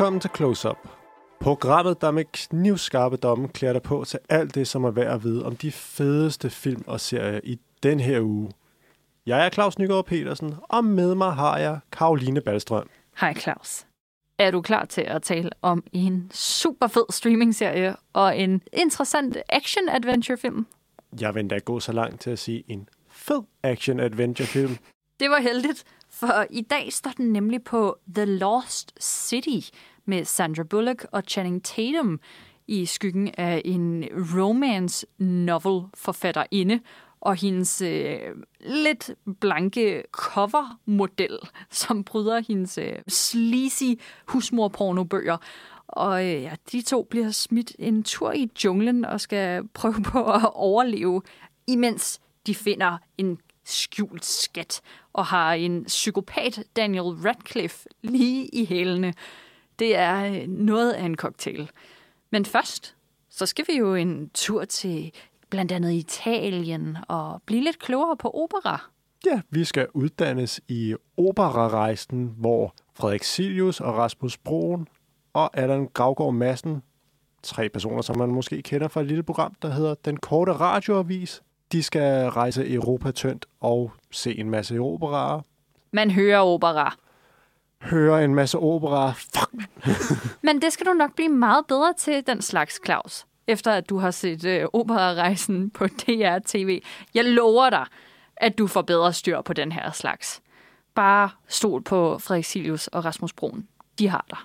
Velkommen til Close Up. Programmet, der med knivskarpe domme klæder dig på til alt det, som er værd at vide om de fedeste film og serier i den her uge. Jeg er Claus Nygaard Petersen, og med mig har jeg Karoline Ballstrøm. Hej Claus. Er du klar til at tale om en super fed streaming-serie og en interessant action-adventure-film? Jeg vil endda gå så langt til at sige en fed action-adventure-film. Det var heldigt, for i dag står den nemlig på The Lost City med Sandra Bullock og Channing Tatum i skyggen af en romance novel forfatterinde og hendes øh, lidt blanke covermodel, som bryder hendes øh, sleazy husmorpornobøger. Og øh, ja, de to bliver smidt en tur i junglen og skal prøve på at overleve, imens de finder en skjult skat og har en psykopat, Daniel Radcliffe, lige i hælene. Det er øh, noget af en cocktail. Men først, så skal vi jo en tur til blandt andet Italien og blive lidt klogere på opera. Ja, vi skal uddannes i operarejsen, hvor Frederik Silius og Rasmus Broen og Allan Gravgaard Madsen, tre personer, som man måske kender fra et lille program, der hedder Den Korte Radioavis, de skal rejse Europa tyndt og se en masse operaer. Man hører opera. Høre en masse operaer. Fuck. Men det skal du nok blive meget bedre til, den slags, Claus, efter at du har set øh, operarejsen på DR-TV. Jeg lover dig, at du får bedre styr på den her slags. Bare stol på Frederik Silius og Rasmus Broen. De har dig.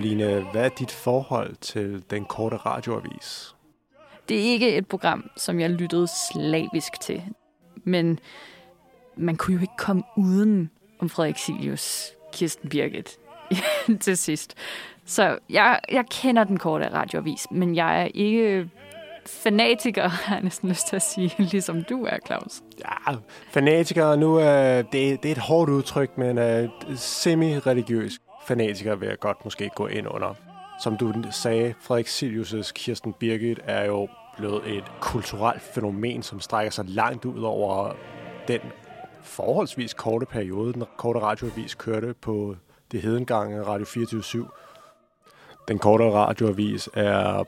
Karoline, hvad er dit forhold til Den Korte Radioavis? Det er ikke et program, som jeg lyttede slavisk til. Men man kunne jo ikke komme uden om Frederik Silius, Kirsten Birgit til sidst. Så jeg, jeg kender den korte radioavis, men jeg er ikke fanatiker, har jeg næsten lyst til at sige, ligesom du er, Claus. Ja, fanatiker nu, er det, det er et hårdt udtryk, men uh, semi-religiøs fanatiker vil jeg godt måske gå ind under. Som du sagde, Frederik Silius' Kirsten Birgit er jo blevet et kulturelt fænomen, som strækker sig langt ud over den forholdsvis korte periode, den korte radioavis kørte på det hedengange Radio 24 Den korte radioavis er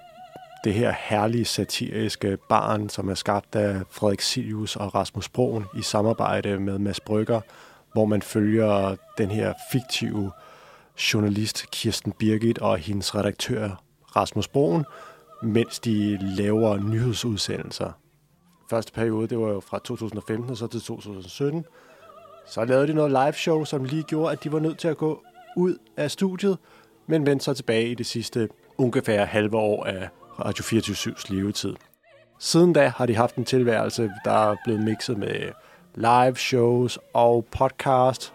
det her herlige satiriske barn, som er skabt af Frederik Silius og Rasmus Broen i samarbejde med Mads Brygger, hvor man følger den her fiktive journalist Kirsten Birgit og hendes redaktør Rasmus Broen, mens de laver nyhedsudsendelser. Første periode, det var jo fra 2015 og så til 2017. Så lavede de noget live show, som lige gjorde, at de var nødt til at gå ud af studiet, men vendte så tilbage i det sidste ungefær halve år af Radio 24-7's levetid. Siden da har de haft en tilværelse, der er blevet mixet med live shows og podcast.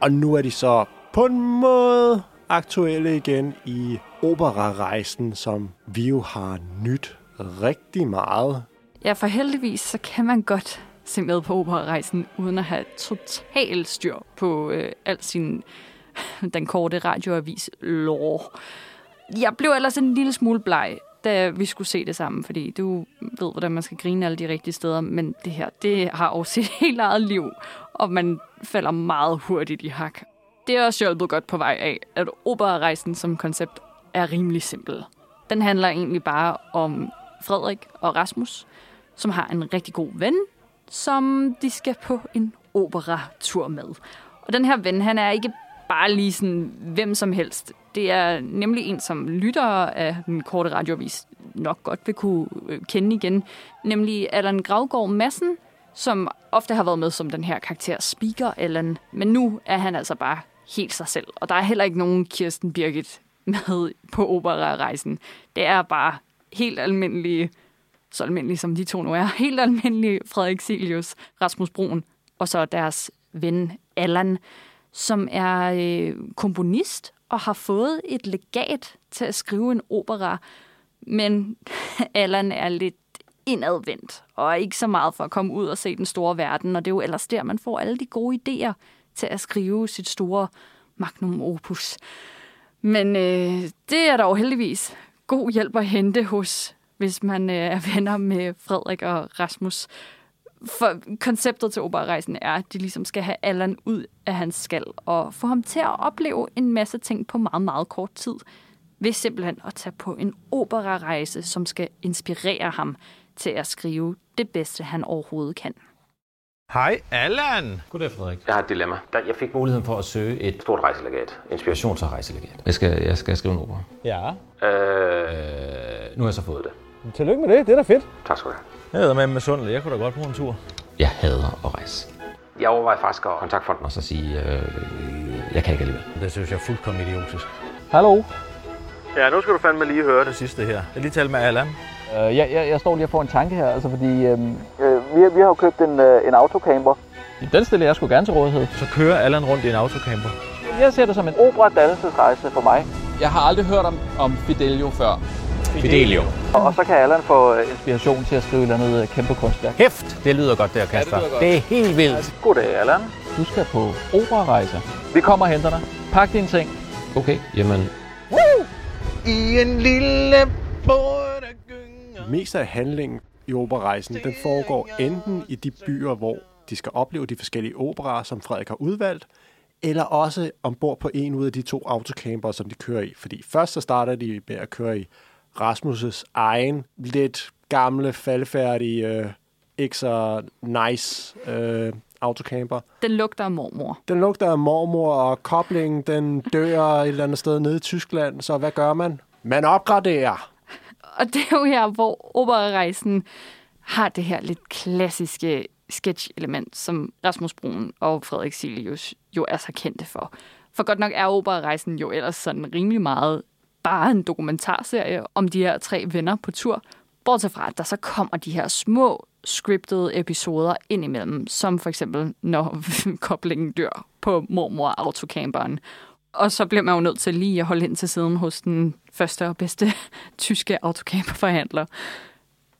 Og nu er de så på en måde aktuelle igen i operarejsen, som vi jo har nyt rigtig meget. Ja, for heldigvis, så kan man godt se med på operarejsen, uden at have total styr på øh, alt sin den korte radioavis lår. Jeg blev ellers en lille smule bleg, da vi skulle se det sammen, fordi du ved, hvordan man skal grine alle de rigtige steder, men det her, det har også sit helt eget liv, og man falder meget hurtigt i hak. Det er også hjulpet godt på vej af, at operarejsen som koncept er rimelig simpel. Den handler egentlig bare om Frederik og Rasmus, som har en rigtig god ven, som de skal på en operatur med. Og den her ven, han er ikke bare lige sådan hvem som helst. Det er nemlig en, som lyttere af den korte radiovis nok godt vil kunne øh, kende igen. Nemlig Allan Gravgaard Madsen, som ofte har været med som den her karakter Speaker Allan. Men nu er han altså bare helt sig selv. Og der er heller ikke nogen Kirsten Birgit med på operarejsen. Det er bare helt almindelige, så almindelige som de to nu er, helt almindelige Frederik Silius, Rasmus Brun og så deres ven Allan, som er øh, komponist og har fået et legat til at skrive en opera, men Allan er lidt indadvendt, og er ikke så meget for at komme ud og se den store verden, og det er jo ellers der, man får alle de gode idéer til at skrive sit store magnum opus. Men øh, det er dog heldigvis god hjælp at hente hos, hvis man øh, er venner med Frederik og Rasmus. For konceptet til operarejsen er, at de ligesom skal have Allan ud af hans skal og få ham til at opleve en masse ting på meget, meget kort tid. Ved simpelthen at tage på en operarejse, som skal inspirere ham til at skrive det bedste, han overhovedet kan. Hej, Allan. Goddag, Frederik. Jeg har et dilemma. Der, jeg fik muligheden for at søge et Stort rejselegat. Inspiration. til rejselegat. Jeg skal, jeg skal skrive en opera. Ja. Øh, Øh, nu har jeg så fået det. Tillykke med det. Det er da fedt. tak skal du have. Jeg hedder med med Sundle. Jeg kunne da godt bruge en tur. Jeg hader at rejse. Jeg overvejer faktisk at kontakte fonden. Og så sige, øh, jeg kan ikke alligevel. Det synes jeg er fuldkommen idiotisk. Hallo. Ja, nu skal du fandme lige høre det sidste her. Jeg lige tale med Allan. Uh, jeg, jeg, jeg står lige og får en tanke her, altså fordi øhm, øh, vi, har- vi har jo købt en, øh, en autocamper. Den stiller jeg sgu gerne til rådighed. Så kører Allan rundt i en autocamper. Jeg ser det som en opera-dannelsesrejse for mig. Jeg har aldrig hørt om, om Fidelio før. Fidelio. Og, og så kan Allan få øh, inspiration til at skrive et eller andet øh, kæmpe kunstværk. Hæft, det lyder godt der, Kasper. lyder godt. det er helt vildt. Goddag, Allan. Du skal på operarejse. Vi kommer og henter dig. Pak dine ting. Okay, jamen, I en lille båd. Mest af handlingen i operarejsen, den foregår enten i de byer, hvor de skal opleve de forskellige operer, som Frederik har udvalgt, eller også ombord på en ud af de to autocamper, som de kører i. Fordi først så starter de med at køre i Rasmus' egen, lidt gamle, faldfærdige, øh, ikke så nice øh, autocamper. Den lugter af mormor. Den lugter af mormor, og koblingen den dør et eller andet sted nede i Tyskland. Så hvad gør man? Man opgraderer. Og det er jo her, hvor operarejsen har det her lidt klassiske sketch-element, som Rasmus Brun og Frederik Silius jo er så kendte for. For godt nok er operarejsen jo ellers sådan rimelig meget bare en dokumentarserie om de her tre venner på tur. Bortset fra, at der så kommer de her små scriptede episoder ind imellem, som for eksempel, når koblingen dør på mormor autocamperen. Og så bliver man jo nødt til lige at holde ind til siden hos den første og bedste tyske autocamperforhandler.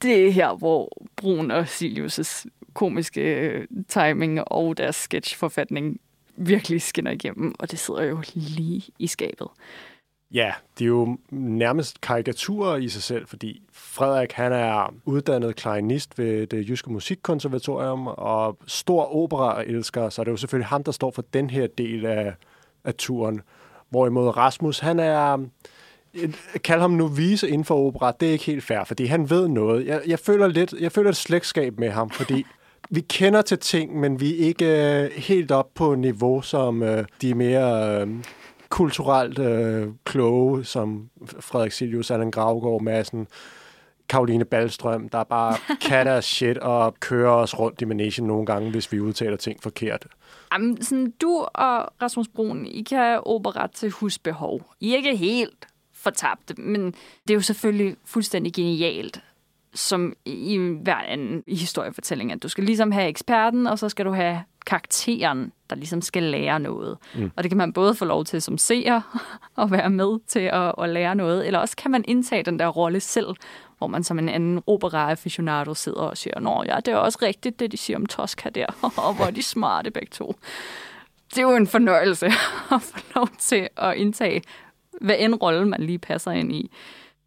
Det er her, hvor Brun og Silius' komiske øh, timing og deres sketchforfatning virkelig skinner igennem, og det sidder jo lige i skabet. Ja, det er jo nærmest karikaturer i sig selv, fordi Frederik han er uddannet klarinist ved det Jyske Musikkonservatorium og stor operaelsker, så det er jo selvfølgelig ham, der står for den her del af, af turen. Hvorimod Rasmus, han er... Kald ham novice inden for opera, det er ikke helt fair, fordi han ved noget. Jeg, jeg føler lidt, jeg føler et slægtskab med ham, fordi vi kender til ting, men vi er ikke øh, helt op på niveau som øh, de mere øh, kulturelt øh, kloge, som Frederik Silius, Allan Gravgaard, Madsen, Karoline Ballstrøm, der bare kan deres shit og kører os rundt i managen nogle gange, hvis vi udtaler ting forkert. Jamen, sådan, du og Rasmus Brun, I kan opera til husbehov. I er ikke helt fortabte, men det er jo selvfølgelig fuldstændig genialt, som i hver anden historiefortælling, at du skal ligesom have eksperten, og så skal du have karakteren, der ligesom skal lære noget. Mm. Og det kan man både få lov til som seer og være med til at, at lære noget, eller også kan man indtage den der rolle selv, hvor man som en anden opera-aficionado sidder og siger, Nå ja, det er også rigtigt, det de siger om Tosca der, og hvor er de smarte begge to. Det er jo en fornøjelse at få lov til at indtage, hvad end rolle man lige passer ind i.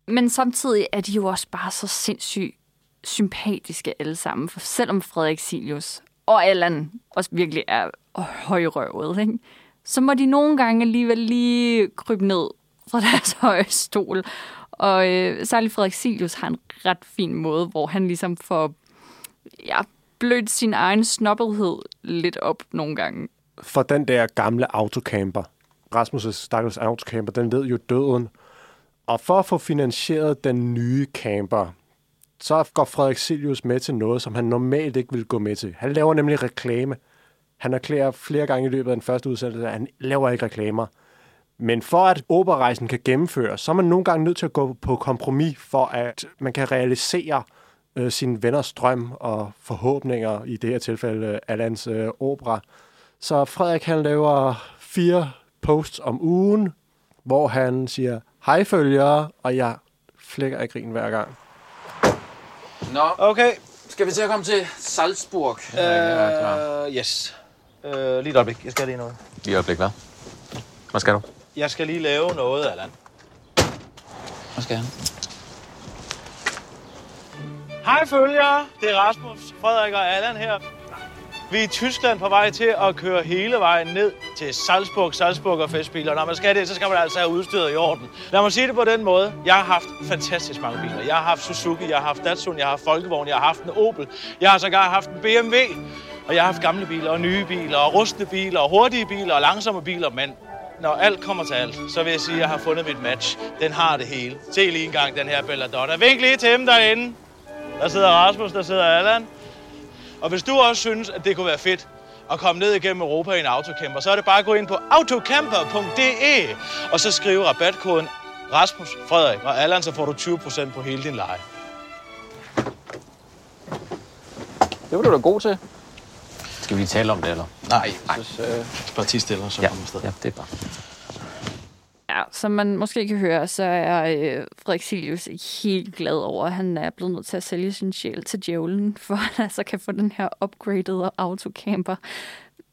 Men samtidig er de jo også bare så sindssygt sympatiske alle sammen. For selvom Frederik Silius og Allan også virkelig er højrøvet, ikke? så må de nogle gange alligevel lige krybe ned fra deres høje stol. Og øh, særligt Frederik Silius har en ret fin måde, hvor han ligesom får ja, blødt sin egen snobbethed lidt op nogle gange. For den der gamle autocamper, Rasmus' stakkels camper den ved jo døden. Og for at få finansieret den nye camper, så går Frederik Silius med til noget, som han normalt ikke vil gå med til. Han laver nemlig reklame. Han erklærer flere gange i løbet af den første udsendelse, at han laver ikke reklamer. Men for at operarejsen kan gennemføres, så er man nogle gange nødt til at gå på kompromis, for at man kan realisere øh, sine venners drøm og forhåbninger, i det her tilfælde øh, Alans øh, opera. Så Frederik han laver fire posts om ugen, hvor han siger, hej følgere, og jeg flækker af grin hver gang. Nå, Okay, skal vi til at komme til Salzburg? uh, yes. Uh, lige et øjeblik, jeg skal lige noget. Lige et øjeblik, hvad? Hvad skal du? Jeg skal lige lave noget, Allan. Hvad skal jeg? Hej følgere, det er Rasmus, Frederik og Allan her. Vi er i Tyskland på vej til at køre hele vejen ned til Salzburg, Salzburger festbiler. Når man skal det, så skal man altså have udstyret i orden. Lad mig sige det på den måde. Jeg har haft fantastisk mange biler. Jeg har haft Suzuki, jeg har haft Datsun, jeg har haft Folkevogn, jeg har haft en Opel. Jeg har sågar haft en BMW. Og jeg har haft gamle biler og nye biler og rustne biler og hurtige biler og langsomme biler. Men når alt kommer til alt, så vil jeg sige, at jeg har fundet mit match. Den har det hele. Se lige en gang den her Belladonna. Vink lige til dem derinde. Der sidder Rasmus, der sidder Allan. Og hvis du også synes, at det kunne være fedt at komme ned igennem Europa i en autocamper, så er det bare at gå ind på autocamper.de og så skrive rabatkoden Rasmus, Frederik og Allan, så får du 20% på hele din leje. Det var du da god til. Skal vi tale om det, eller? Nej, jeg synes, øh, bare ti stiller, så Ja, kommer afsted. ja det er bare. Ja, som man måske kan høre, så er øh, Frederik Silius ikke helt glad over, at han er blevet nødt til at sælge sin sjæl til djævlen, for at han altså kan få den her upgraded autocamper.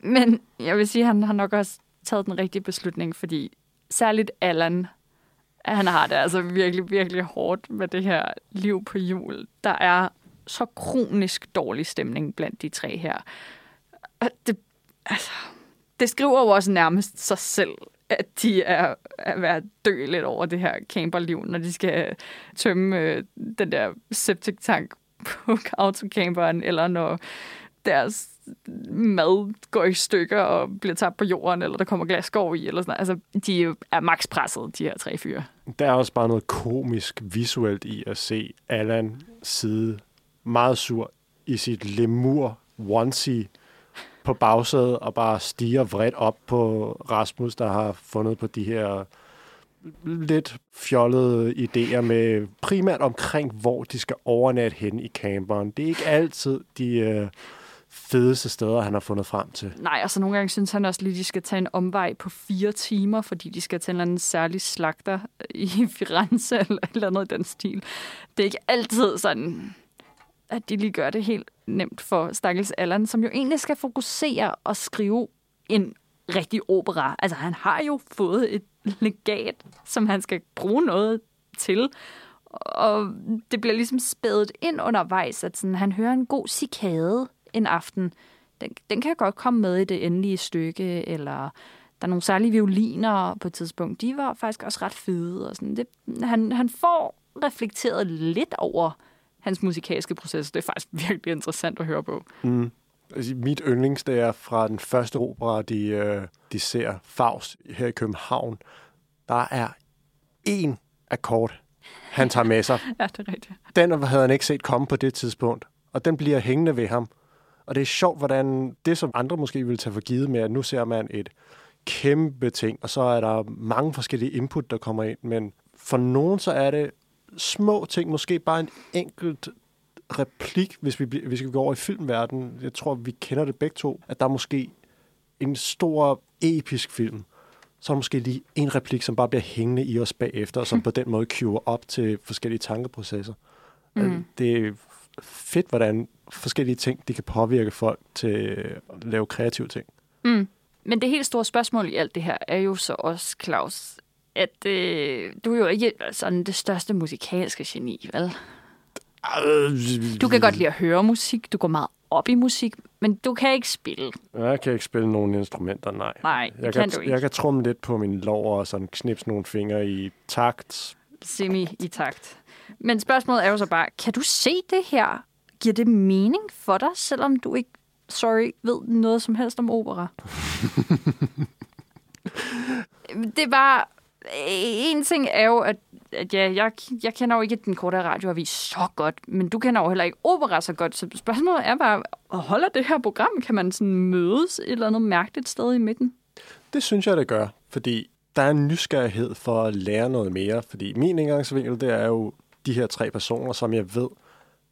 Men jeg vil sige, at han har nok også taget den rigtige beslutning, fordi særligt Allan, han har det altså virkelig, virkelig hårdt med det her liv på jul. Der er så kronisk dårlig stemning blandt de tre her. Og det, altså, det skriver jo også nærmest sig selv, at de er, er ved at dø lidt over det her camperliv, når de skal øh, tømme øh, den der septic tank på autocamperen, eller når deres mad går i stykker og bliver tabt på jorden, eller der kommer glasskov i, eller sådan noget. Altså, de er max presset, de her tre fyre. Der er også bare noget komisk visuelt i at se Allan sidde meget sur i sit lemur onesie på bagsædet og bare stiger vredt op på Rasmus, der har fundet på de her lidt fjollede idéer med primært omkring, hvor de skal overnatte hen i camperen. Det er ikke altid de øh, fedeste steder, han har fundet frem til. Nej, altså nogle gange synes han også lige, at de skal tage en omvej på fire timer, fordi de skal til en eller anden særlig slagter i Firenze eller et eller andet i den stil. Det er ikke altid sådan, at de lige gør det helt nemt for Stakkels Allan, som jo egentlig skal fokusere og skrive en rigtig opera. Altså han har jo fået et legat, som han skal bruge noget til. Og det bliver ligesom spædet ind undervejs, at sådan, han hører en god cikade en aften. Den, den kan godt komme med i det endelige stykke, eller der er nogle særlige violiner på et tidspunkt. De var faktisk også ret fede. Og sådan. Det, han, han får reflekteret lidt over hans musikalske proces. Det er faktisk virkelig interessant at høre på. Mm. Altså, mit yndlings, det er fra den første opera, de, øh, de ser, Faust, her i København. Der er én akkord, han tager med sig. Ja, det er rigtigt. Den havde han ikke set komme på det tidspunkt, og den bliver hængende ved ham. Og det er sjovt, hvordan det, som andre måske ville tage for givet med, at nu ser man et kæmpe ting, og så er der mange forskellige input, der kommer ind, men for nogen så er det små ting, måske bare en enkelt replik, hvis vi, hvis vi går over i filmverdenen. Jeg tror, vi kender det begge to, at der er måske en stor episk film, så er der måske lige en replik, som bare bliver hængende i os bagefter, og som på den måde cuer op til forskellige tankeprocesser. Mm. Det er fedt, hvordan forskellige ting de kan påvirke folk til at lave kreative ting. Mm. Men det helt store spørgsmål i alt det her er jo så også, Claus, at øh, du er jo ikke sådan det største musikalske geni, vel? Du kan godt lide at høre musik, du går meget op i musik, men du kan ikke spille. Jeg kan ikke spille nogen instrumenter, nej. Nej, jeg kan kan, du ikke. Jeg kan trumme lidt på min lår og sådan knipse nogle fingre i takt. Semi i takt. Men spørgsmålet er jo så bare, kan du se det her? Giver det mening for dig, selvom du ikke, sorry, ved noget som helst om opera? det bare... Øh, en ting er jo, at, at ja, jeg, jeg kender jo ikke den korte radioavis så godt, men du kender jo heller ikke opera så godt, så spørgsmålet er bare, holder det her program? Kan man sådan mødes et eller andet mærkeligt sted i midten? Det synes jeg, det gør, fordi der er en nysgerrighed for at lære noget mere, fordi min indgangsvinkel, det er jo de her tre personer, som jeg ved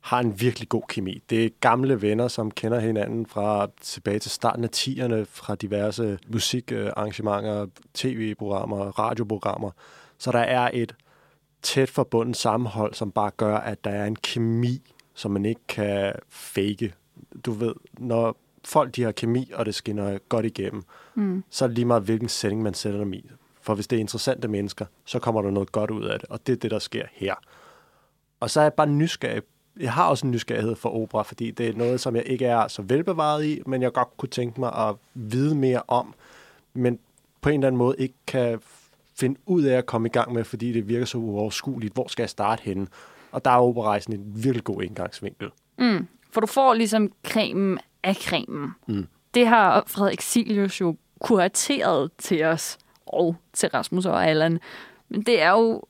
har en virkelig god kemi. Det er gamle venner, som kender hinanden fra tilbage til starten af 10'erne, fra diverse musikarrangementer, tv-programmer, radioprogrammer. Så der er et tæt forbundet sammenhold, som bare gør, at der er en kemi, som man ikke kan fake. Du ved, når folk de har kemi, og det skinner godt igennem, mm. så er det lige meget, hvilken setting man sætter dem i. For hvis det er interessante mennesker, så kommer der noget godt ud af det, og det er det, der sker her. Og så er jeg bare nysgerrig. Jeg har også en nysgerrighed for opera, fordi det er noget, som jeg ikke er så velbevaret i, men jeg godt kunne tænke mig at vide mere om, men på en eller anden måde ikke kan finde ud af at komme i gang med, fordi det virker så uoverskueligt. Hvor skal jeg starte henne? Og der er operarejsen en virkelig god indgangsvinkel. Mm. For du får ligesom cremen af cremen. Mm. Det har Frederik Silius jo kurateret til os, og til Rasmus og Allan. Men det er jo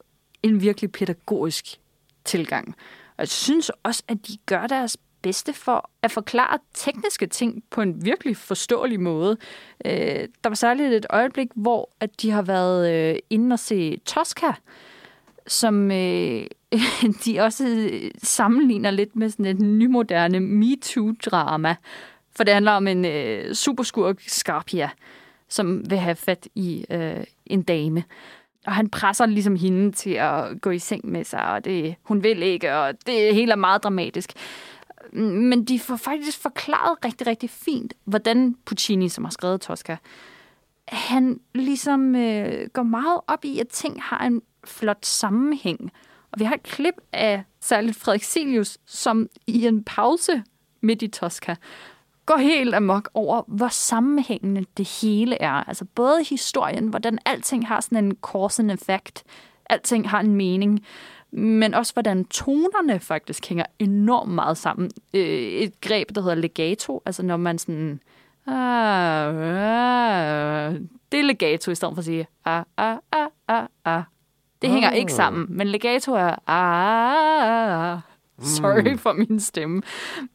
en virkelig pædagogisk tilgang. Og jeg synes også, at de gør deres bedste for at forklare tekniske ting på en virkelig forståelig måde. Øh, der var særligt et øjeblik, hvor at de har været øh, inde og se Tosca, som øh, de også øh, sammenligner lidt med sådan et nymoderne MeToo-drama. For det handler om en øh, superskurk Scarpia, som vil have fat i øh, en dame. Og han presser ligesom hende til at gå i seng med sig, og det, hun vil ikke, og det hele er meget dramatisk. Men de får faktisk forklaret rigtig, rigtig fint, hvordan Puccini, som har skrevet Tosca, han ligesom øh, går meget op i, at ting har en flot sammenhæng. Og vi har et klip af særligt Frederik Silius, som i en pause midt i Tosca, går helt amok over, hvor sammenhængende det hele er. Altså både historien, hvordan alting har sådan en cause and effect, alting har en mening, men også hvordan tonerne faktisk hænger enormt meget sammen. Øh, et greb, der hedder legato, altså når man sådan... Ah, ah, det er legato, i stedet for at sige ah, ah, ah, ah, ah. Det hænger ikke sammen, men legato er ah, Sorry for min stemme.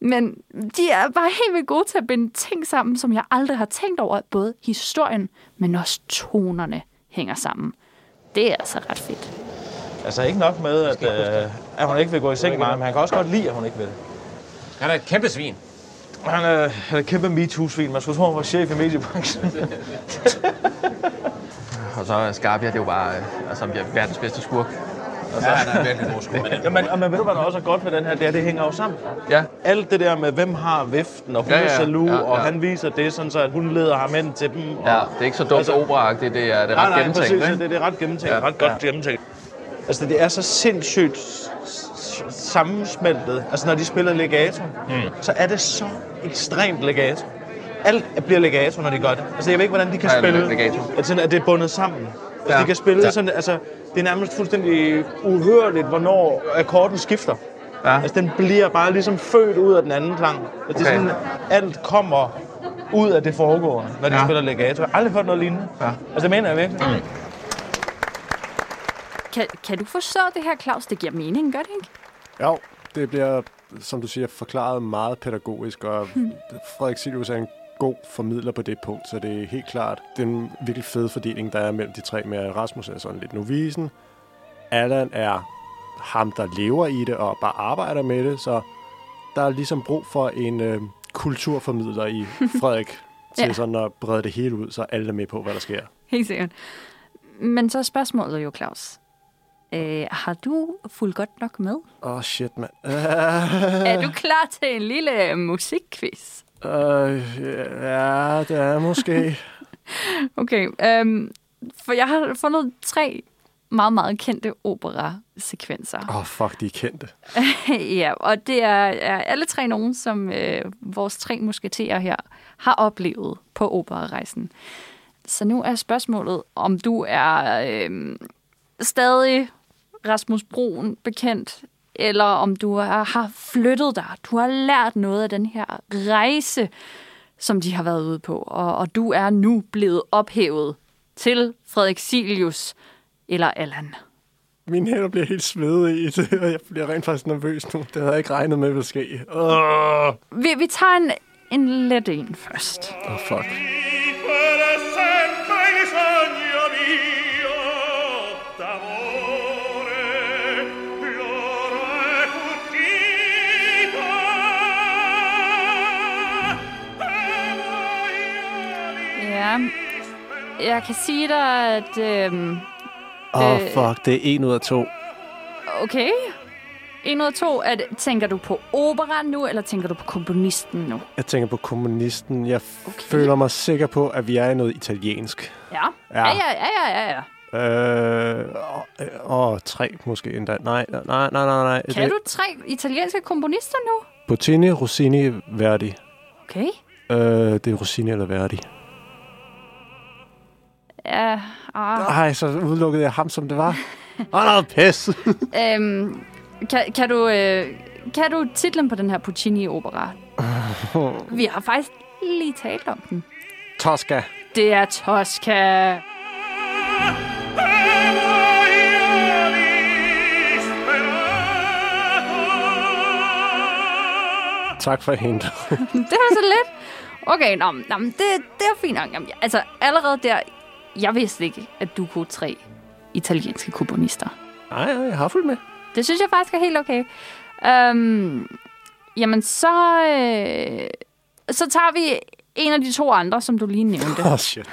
Men de er bare helt vildt gode til at binde ting sammen, som jeg aldrig har tænkt over. Både historien, men også tonerne hænger sammen. Det er altså ret fedt. Altså ikke nok med, at, øh, at hun ikke vil gå i seng med ham, men han kan også godt lide, at hun ikke vil. Han er et kæmpe svin. Han er, han er et kæmpe MeToo-svin. Man skulle tro, han var chef i mediebranchen. Og så Scarpia, det er jo bare øh, altså, verdens bedste skurk. Altså, ja, han er virkelig god skurk. ja, men, men ved du, hvad der også er godt ved den her? Det, er, det hænger jo sammen. Ja. Alt det der med, hvem har viften, og hun Ja, ja, er jaloux, ja, ja. og han viser det, sådan så at hun leder ham ind til dem. Og, Ja, det er ikke så dumt Altså- operaagtigt, det er, det er Nej, ret nej, gennemtænkt. præcis, ikke? det, det er ret gennemtænkt, Ja, ret godt ja. gennemtænkt. Altså, det er så sindssygt sammensmeltet. Altså, når de spiller legato, mm. så er det så ekstremt legato. Alt bliver legato, når de gør det. Altså, jeg ved ikke, hvordan de kan er spille, legato? at det er bundet sammen. Altså, Ja. de kan spille Ja. sådan, altså, det er nærmest fuldstændig uhørligt, hvornår akkorden skifter. Ja. Altså, den bliver bare ligesom født ud af den anden klang. Altså, det er Okay. sådan, alt kommer ud af det foregående, når de Ja. spiller legato. Jeg har aldrig hørt noget lignende. Ja. Altså, det mener jeg virkelig. Mm. Kan, kan du forstå det her, Claus? Det giver mening, gør det ikke? Jo, det bliver, som du siger, forklaret meget pædagogisk, og Frederik Silius er en god formidler på det punkt, så det er helt klart den virkelig fede fordeling, der er mellem de tre, med Rasmus er sådan lidt novisen. Allan er ham, der lever i det og bare arbejder med det, så der er ligesom brug for en øh, kulturformidler i Frederik til Ja. sådan at brede det hele ud, så alle er med på, hvad der sker. Helt sikkert. Men så er spørgsmålet jo, Claus. Øh, har du fulgt godt nok med? Åh, oh, shit, mand. Er du klar til en lille musikquiz? Øh, ja, det er måske. Okay, øhm, for jeg har fundet tre meget, meget kendte opera-sekvenser. Åh, oh, fuck, de er kendte. ja, og det er, er alle tre nogen, som øh, vores tre musketerer her har oplevet på operarejsen. Så nu er spørgsmålet, om du er øh, stadig Rasmus Broen bekendt, eller om du er, har flyttet dig. Du har lært noget af den her rejse, som de har været ude på, og, og du er nu blevet ophævet til Frederik Silius eller Allan. Mine hænder bliver helt svedige i det, og jeg bliver rent faktisk nervøs nu. Det havde jeg ikke regnet med, ville ske. Oh, Vi, vi tager en, en let en først. oh, fuck. Jeg kan sige dig, at... Øhm, Åh, oh, fuck, det er en ud af to. okay. En ud af to. Er det, tænker du på opera nu, eller tænker du på komponisten nu? Jeg tænker på kommunisten. Jeg Okay. okay. føler mig sikker på, at vi er i noget italiensk. Ja. Ja. Ja, ja, ja, ja, ja. Øh, åh, åh, tre måske endda. Nej, nej, nej, nej, nej. Kan Det- du tre italienske komponister nu? Puccini, Rossini, Verdi. Okay. Øh, det er Rossini eller Verdi. Ja, ah. Ej, så udelukkede jeg ham, som det var. Åh, noget pis. Øhm, kan, kan, du, øh, kan du titlen på den her Puccini-opera? Vi har faktisk lige talt om den. Tosca. Det er Tosca. Tak for hende. det var så lidt. Okay, nå, nå det, det er fint nok. Jamen, altså, allerede der, jeg vidste ikke, at du kunne tre italienske komponister. Nej, jeg har fulgt med. Det synes jeg faktisk er helt okay. Øhm, jamen, så, øh, så tager vi en af de to andre, som du lige nævnte. Åh, oh, shit.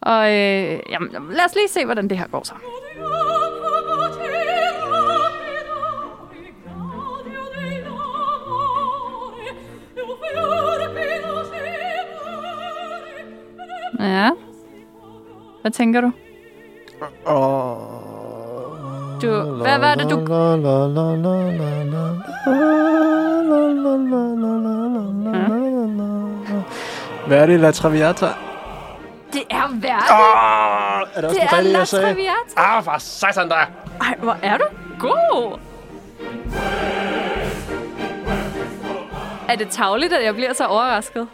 Og øh, jamen, lad os lige se, hvordan det her går så. Hvad tænker du? Du, hvad var det, du... Hvad er det, La Traviata? Det er Verdi. Oh, er det også det er La Traviata. Ah, for satan der. Ej, hvor er du god. Er det tavligt, at jeg bliver så overrasket?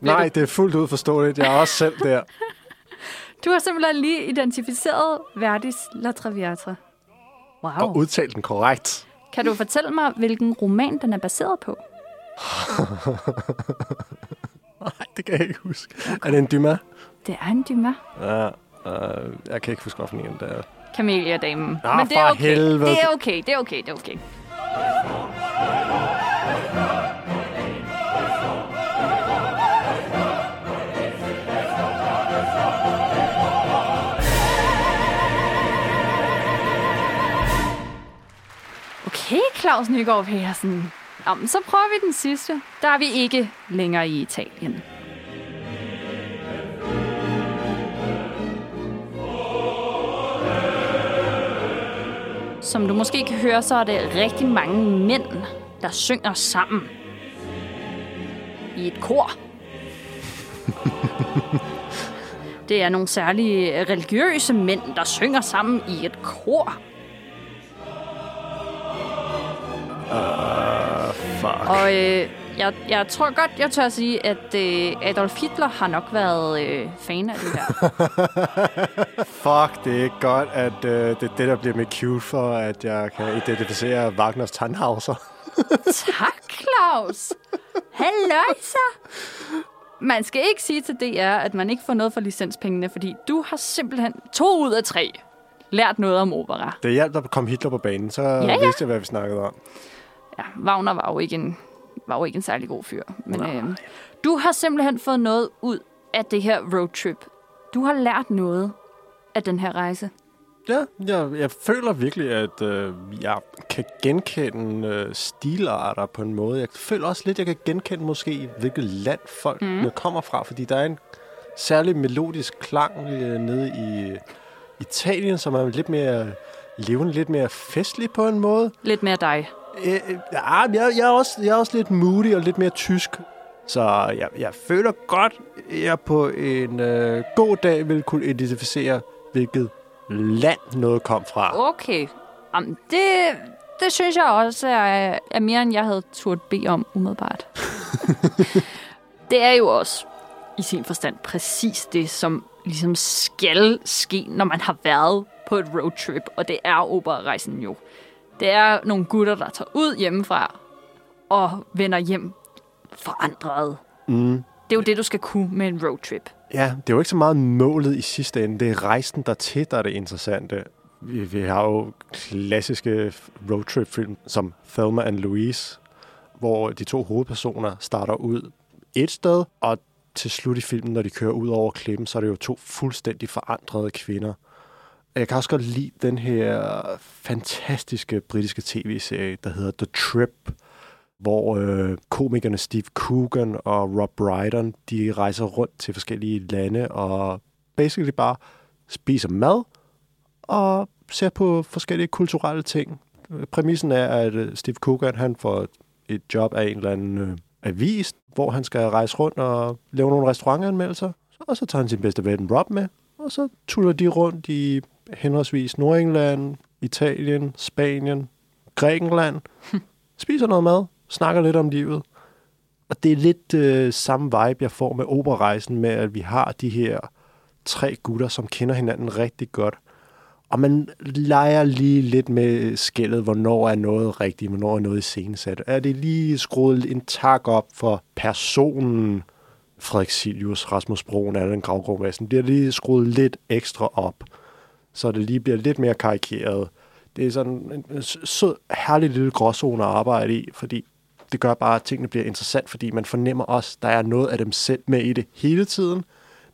Nej, det er fuldt ud forståeligt. Jeg er også selv der. Du har simpelthen lige identificeret Verdis La Traviata. Wow. Og udtalt den korrekt. Kan du fortælle mig, hvilken roman den er baseret på? Nej, det kan jeg ikke huske. Er det en Dumas? Det er en Dumas. Ja, øh, jeg kan ikke huske, hvilken en det er. Camellia-damen. Ah, Men det er okay. helvede. Det er okay, det er okay, det er okay. Claus Nygaard Petersen. Nå, men så prøver vi den sidste. Der er vi ikke længere i Italien. Som du måske kan høre, så er det rigtig mange mænd, der synger sammen. I et kor. det er nogle særlige religiøse mænd, der synger sammen i et kor. Fuck. Og øh, jeg, jeg tror godt, jeg tør at sige, at øh, Adolf Hitler har nok været øh, fan af det her. Fuck, det er ikke godt, at øh, det er det, der bliver mit cue for, at jeg kan identificere Wagners Tannhauser. tak, Claus! Halløjsa! Man skal ikke sige til DR, at man ikke får noget for licenspengene, fordi du har simpelthen to ud af tre lært noget om opera. Det hjalp at komme Hitler på banen, så ja. vidste jeg, hvad vi snakkede om. Ja, Wagner var jo ikke en, var jo ikke en særlig god fyr. Men øh, du har simpelthen fået noget ud af det her roadtrip. Du har lært noget af den her rejse. Ja, jeg, jeg føler virkelig, at øh, jeg kan genkende øh, stilarter på en måde. Jeg føler også lidt, at jeg kan genkende måske, hvilket land folkene mm. kommer fra, fordi der er en særlig melodisk klang øh, nede i Italien, som er lidt mere levende, lidt mere festlig på en måde. Lidt mere dig. Øh, øh, ja, jeg, jeg, er også, jeg er også lidt moody og lidt mere tysk. Så jeg, jeg føler godt, at jeg på en øh, god dag vil kunne identificere, hvilket land noget kom fra. Okay. Jamen, det, det synes jeg også er, er mere, end jeg havde turt bede om umiddelbart. det er jo også i sin forstand præcis det, som ligesom skal ske, når man har været på et roadtrip, og det er operarejsen jo. Det er nogle gutter, der tager ud hjemmefra og vender hjem forandret. Mm. Det er jo det, du skal kunne med en roadtrip. Ja, det er jo ikke så meget målet i sidste ende. Det er rejsen dertil, der er det interessante. Vi, vi har jo klassiske roadtrip-film som Thelma and Louise, hvor de to hovedpersoner starter ud et sted, og til slut i filmen, når de kører ud over klippen, så er det jo to fuldstændig forandrede kvinder. Jeg kan også godt lide den her fantastiske britiske tv-serie, der hedder The Trip, hvor øh, komikerne Steve Coogan og Rob Brydon, de rejser rundt til forskellige lande og basically bare spiser mad og ser på forskellige kulturelle ting. Præmissen er, at øh, Steve Coogan han får et job af en eller anden øh, avis, hvor han skal rejse rundt og lave nogle restaurantanmeldelser. Og så tager han sin bedste ven Rob med, og så tuller de rundt i henholdsvis Nordengland, Italien, Spanien, Grækenland, spiser noget mad, snakker lidt om livet. Og det er lidt øh, samme vibe, jeg får med operarejsen, med at vi har de her tre gutter, som kender hinanden rigtig godt. Og man leger lige lidt med skældet, hvornår er noget rigtigt, hvornår er noget iscenesat. Er det lige skruet en tak op for personen Frederik Silius, Rasmus Broen, Allan Gravgaard Madsen? Bliver det lige skruet lidt ekstra op, så det lige bliver lidt mere karikeret. Det er sådan en sød, herlig lille gråzone at arbejde i, fordi det gør bare, at tingene bliver interessant, fordi man fornemmer også, at der er noget af dem selv med i det hele tiden,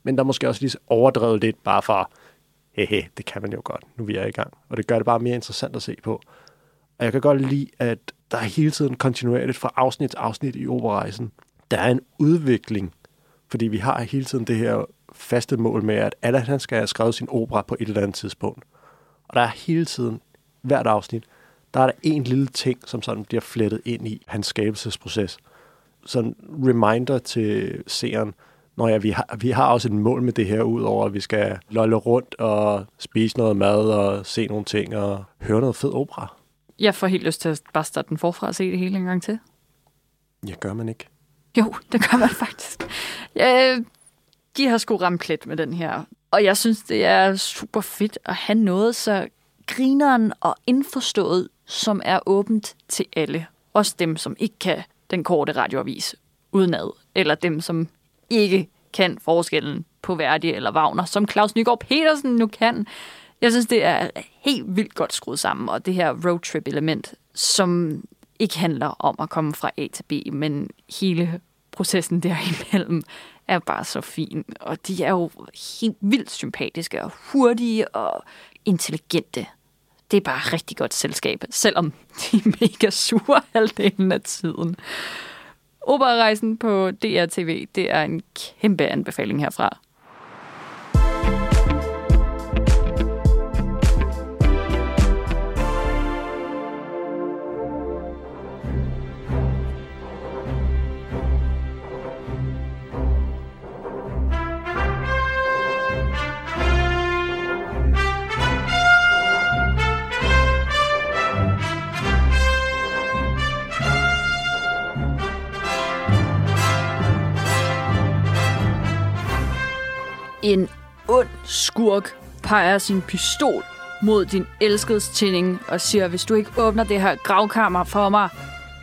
men der er måske også lige overdrevet lidt bare for, hehe, det kan man jo godt, nu vi er i gang. Og det gør det bare mere interessant at se på. Og jeg kan godt lide, at der er hele tiden kontinuerligt fra afsnit til afsnit i operarejsen. Der er en udvikling, fordi vi har hele tiden det her faste mål med, at alle han skal have skrevet sin opera på et eller andet tidspunkt. Og der er hele tiden, hvert afsnit, der er der en lille ting, som sådan bliver flettet ind i hans skabelsesproces. Sådan reminder til seeren, når ja, vi har, vi har også et mål med det her, udover at vi skal lolle rundt og spise noget mad og se nogle ting og høre noget fed opera. Jeg får helt lyst til at bare starte den forfra og se det hele en gang til. Ja, gør man ikke. Jo, det gør man faktisk. Ja, de har sgu ramt plet med den her. Og jeg synes, det er super fedt at have noget så grineren og indforstået, som er åbent til alle. Også dem, som ikke kan den korte radioavis udenad. Eller dem, som ikke kan forskellen på Verdi eller Wagner, som Claus Nygaard Petersen nu kan. Jeg synes, det er helt vildt godt skruet sammen, og det her roadtrip-element, som ikke handler om at komme fra A til B, men hele processen derimellem er bare så fin. Og de er jo helt vildt sympatiske og hurtige og intelligente. Det er bare rigtig godt selskab, selvom de er mega sure halvdelen af tiden. Operarejsen på DRTV, det er en kæmpe anbefaling herfra. En ond skurk peger sin pistol mod din elskedes tænding og siger, hvis du ikke åbner det her gravkammer for mig,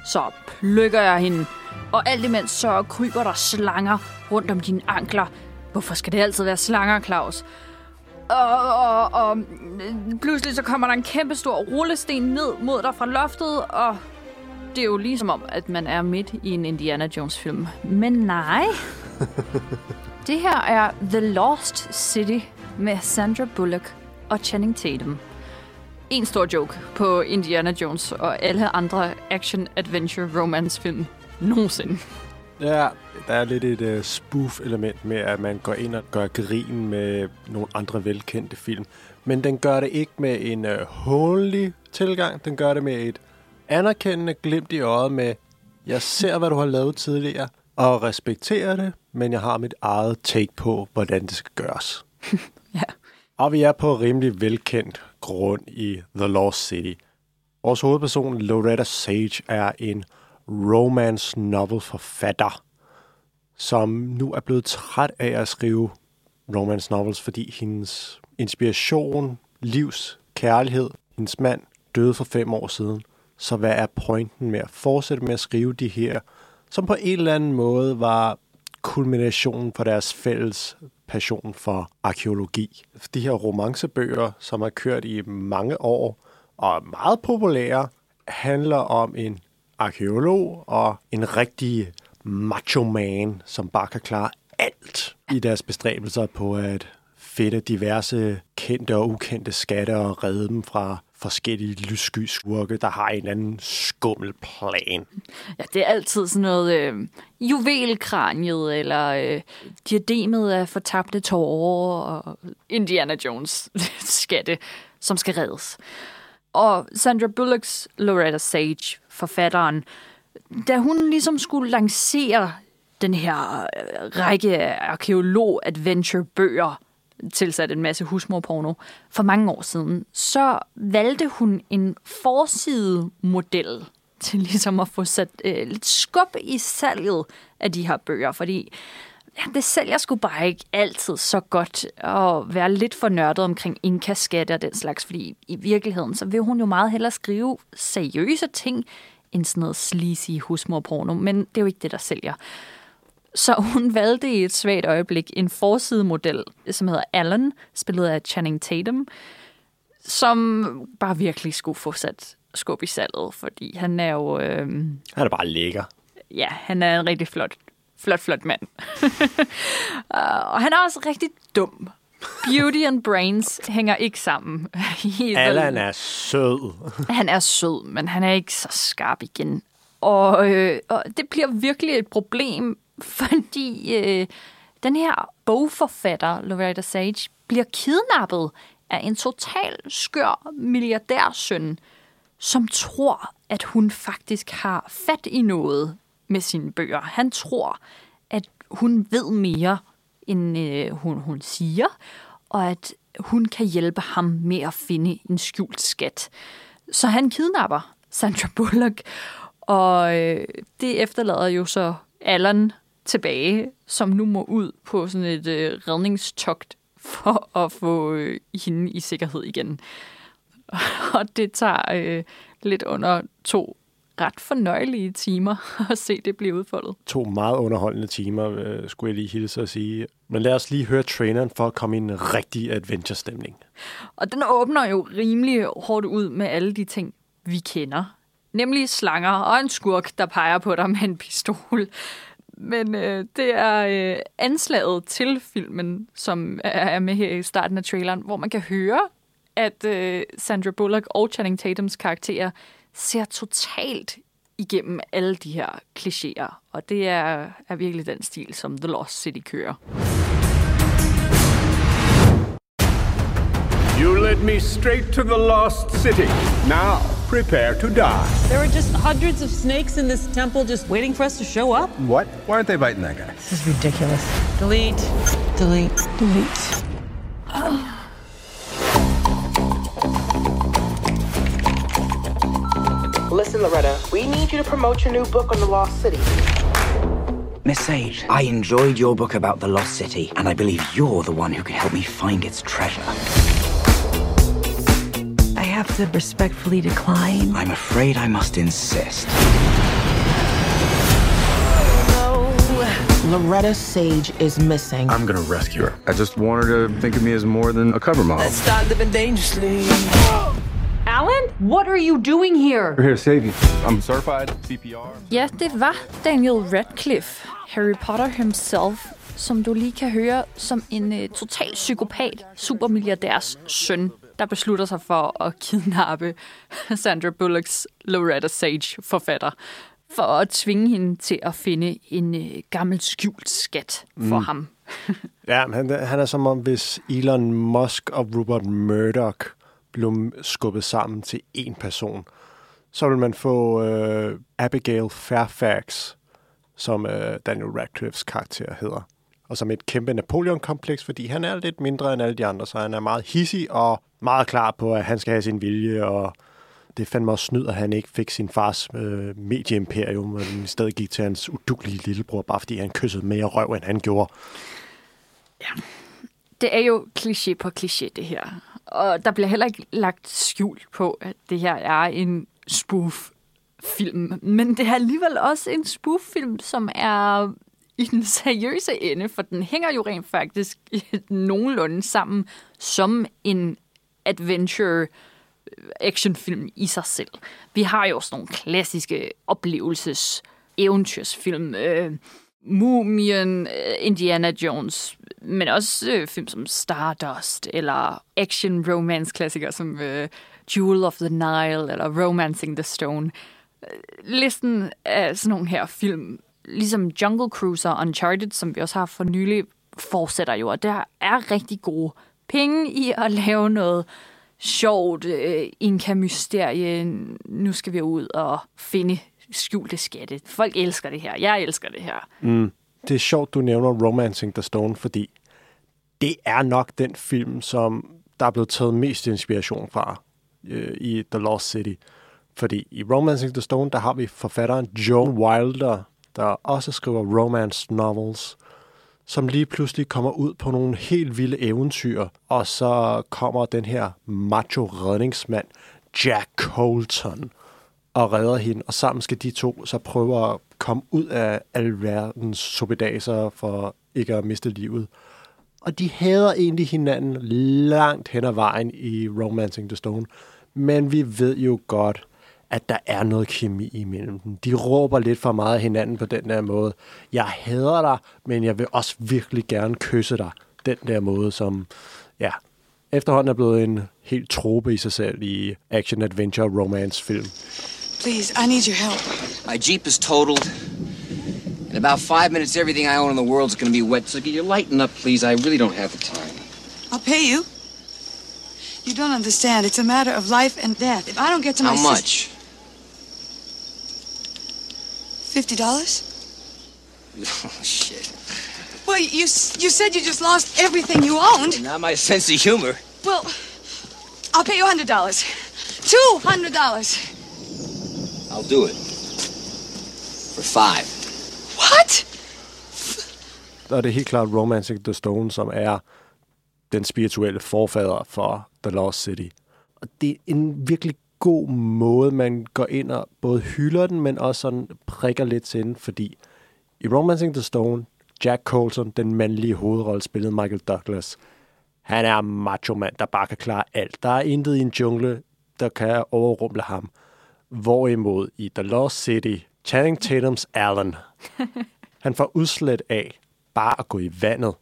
så plukker jeg hende. Og alt imens så kryber der slanger rundt om dine ankler. Hvorfor skal det altid være slanger, Claus? Og, og, og øh, pludselig så kommer der en kæmpe stor rullesten ned mod dig fra loftet, og det er jo ligesom om, at man er midt i en Indiana Jones film. Men nej. Det her er The Lost City med Sandra Bullock og Channing Tatum. En stor joke på Indiana Jones og alle andre action-adventure-romance-film nogensinde. Ja, der er lidt et uh, spoof-element med, at man går ind og gør grin med nogle andre velkendte film. Men den gør det ikke med en uh, hånlig tilgang. Den gør det med et anerkendende glimt i øjet med, jeg ser, hvad du har lavet tidligere, og respekterer det, men jeg har mit eget take på, hvordan det skal gøres. ja. Og vi er på rimelig velkendt grund i The Lost City. Vores hovedperson, Loretta Sage, er en romance novel forfatter, som nu er blevet træt af at skrive romance novels, fordi hendes inspiration, livs kærlighed, hendes mand døde for fem år siden. Så hvad er pointen med at fortsætte med at skrive de her, som på en eller anden måde var kulminationen på deres fælles passion for arkeologi. De her romancebøger, som har kørt i mange år og er meget populære, handler om en arkeolog og en rigtig macho man, som bare kan klare alt i deres bestræbelser på at finde diverse kendte og ukendte skatte og redde dem fra forskellige lyssky skurke, der har en eller anden skummel plan. Ja, det er altid sådan noget øh, juvelkraniet, eller øh, diademet af fortabte tårer, og Indiana Jones skatte, som skal reddes. Og Sandra Bullocks Loretta Sage, forfatteren, da hun ligesom skulle lancere den her øh, række arkeolog-adventure-bøger, tilsat en masse husmorporno, for mange år siden, så valgte hun en forside-model til ligesom at få sat øh, lidt skub i salget af de her bøger, fordi ja, det sælger sgu bare ikke altid så godt at være lidt for nørdet omkring inkaskatte og den slags, fordi i virkeligheden, så vil hun jo meget hellere skrive seriøse ting, end sådan noget sleazy husmorporno, men det er jo ikke det, der sælger. Så hun valgte i et svagt øjeblik en forsidemodel, som hedder Alan, spillet af Channing Tatum, som bare virkelig skulle få sat skub i salget, fordi han er jo... Øh, Han er bare lækker. ja, han er en rigtig flot, flot, flot mand. Uh, og han er også rigtig dum. Beauty and brains hænger ikke sammen. Allan er sød. han er sød, men han er ikke så skarp igen. Og, øh, og det bliver virkelig et problem, fordi øh, den her bogforfatter, Loretta Sage, bliver kidnappet af en total skør milliardærsøn, som tror, at hun faktisk har fat i noget med sine bøger. Han tror, at hun ved mere, end øh, hun, hun siger, og at hun kan hjælpe ham med at finde en skjult skat. Så han kidnapper Sandra Bullock, og øh, det efterlader jo så Allan tilbage, som nu må ud på sådan et øh, redningstogt for at få øh, hende i sikkerhed igen. Og det tager øh, lidt under to ret fornøjelige timer at se det blive udfoldet. To meget underholdende timer, øh, skulle jeg lige hilse at sige. Men lad os lige høre traileren for at komme i en rigtig adventure-stemning. Og den åbner jo rimelig hårdt ud med alle de ting, vi kender. Nemlig slanger og en skurk, der peger på dig med en pistol. Men øh, det er øh, anslaget til filmen, som er- er med her i starten af traileren, hvor man kan høre, at øh, Sandra Bullock og Channing Tatums karakterer ser totalt igennem alle de her klichéer. Og det er, er virkelig den stil, som The Lost City kører. You led me straight to the lost city. Now, prepare to die. There are just hundreds of snakes in this temple just waiting for us to show up. What? Why aren't they biting that guy? This is ridiculous. Delete. Delete. Delete. Listen, Loretta, we need you to promote your new book on the Lost City. Miss Sage, I enjoyed your book about the Lost City, and I believe you're the one who can help me find its treasure. I have to respectfully decline. I'm afraid I must insist. Loretta Sage is missing. I'm gonna rescue her. I just want her to think of me as more than a cover model. Start living dangerously. Alan, what are you doing here? We're here to save you. I'm certified CPR. Ja, det var Daniel Radcliffe, Harry Potter himself, som du lige kan høre som en øh, total psykopat, supermilliardærs søn, der beslutter sig for at kidnappe Sandra Bullocks Loretta Sage forfatter, for at tvinge hende til at finde en øh, gammel skjult skat for Mm. ham. Ja, han, han er som om, hvis Elon Musk og Rupert Murdoch blev skubbet sammen til én person, så vil man få øh, Abigail Fairfax, som øh, Daniel Radcliffes karakter hedder. Og som et kæmpe Napoleon-kompleks, fordi han er lidt mindre end alle de andre, så han er meget hissig og meget klar på, at han skal have sin vilje, og det fandme også snyd, at han ikke fik sin fars øh, medieimperium, men i stedet gik til hans udugelige lillebror, bare fordi han kyssede mere røv, end han gjorde. Ja, Det er jo kliché på kliché, det her. Og der bliver heller ikke lagt skjul på, at det her er en spoof-film. Men det er alligevel også en spoof-film, som er i den seriøse ende, for den hænger jo rent faktisk nogenlunde sammen som en adventure øh, actionfilm i sig selv. Vi har jo sådan nogle klassiske oplevelses eventyrsfilm, øh, Mumien, øh, Indiana Jones, men også øh, film som Stardust, eller action-romance-klassikere som øh, Jewel of the Nile, eller Romancing the Stone. Øh, listen af sådan nogle her film, ligesom Jungle Cruiser og Uncharted, som vi også har for nylig, fortsætter jo, og der er rigtig gode penge i at lave noget sjovt, øh, Inka-mysterie. Nu skal vi ud og finde skjulte skatte. Folk elsker det her. Jeg elsker det her. Mm. Det er sjovt, du nævner Romancing the Stone, fordi det er nok den film, som der er blevet taget mest inspiration fra øh, i The Lost City. Fordi i Romancing the Stone, der har vi forfatteren Joan Wilder, der også skriver romance novels, som lige pludselig kommer ud på nogle helt vilde eventyr, og så kommer den her macho redningsmand, Jack Colton, og redder hende, og sammen skal de to så prøve at komme ud af alverdens sobedaser for ikke at miste livet. Og de hader egentlig hinanden langt hen ad vejen i Romancing the Stone. Men vi ved jo godt, at der er noget kemi imellem dem. De råber lidt for meget af hinanden på den der måde. Jeg hader dig, men jeg vil også virkelig gerne kysse dig. Den der måde, som ja, efterhånden er blevet en helt trope i sig selv i action-adventure-romance-film. Please, I need your help. My Jeep is totaled. In about five minutes, everything I own in the world is going to be wet. So can you lighten up, please? I really don't have the time. I'll pay you. You don't understand. It's a matter of life and death. If I don't get to my How much? Fifty dollars? Oh, shit. Well, you you said you just lost everything you owned. Not my sense of humor. Well, I'll pay you hundred dollars. Two hundred dollars. I'll do it. For five. What? Og det er helt klart Romancing the Stone, som er den spirituelle forfader for The Lost City. Og det er en virkelig god måde, man går ind og både hylder den, men også sådan prikker lidt til den, fordi i Romancing the Stone, Jack Colton, den mandlige hovedrolle, spillede Michael Douglas. Han er macho mand, der bare kan klare alt. Der er intet i en jungle, der kan overrumple ham. Hvorimod i The Lost City, Channing Tatums Alan, han får udslet af bare at gå i vandet.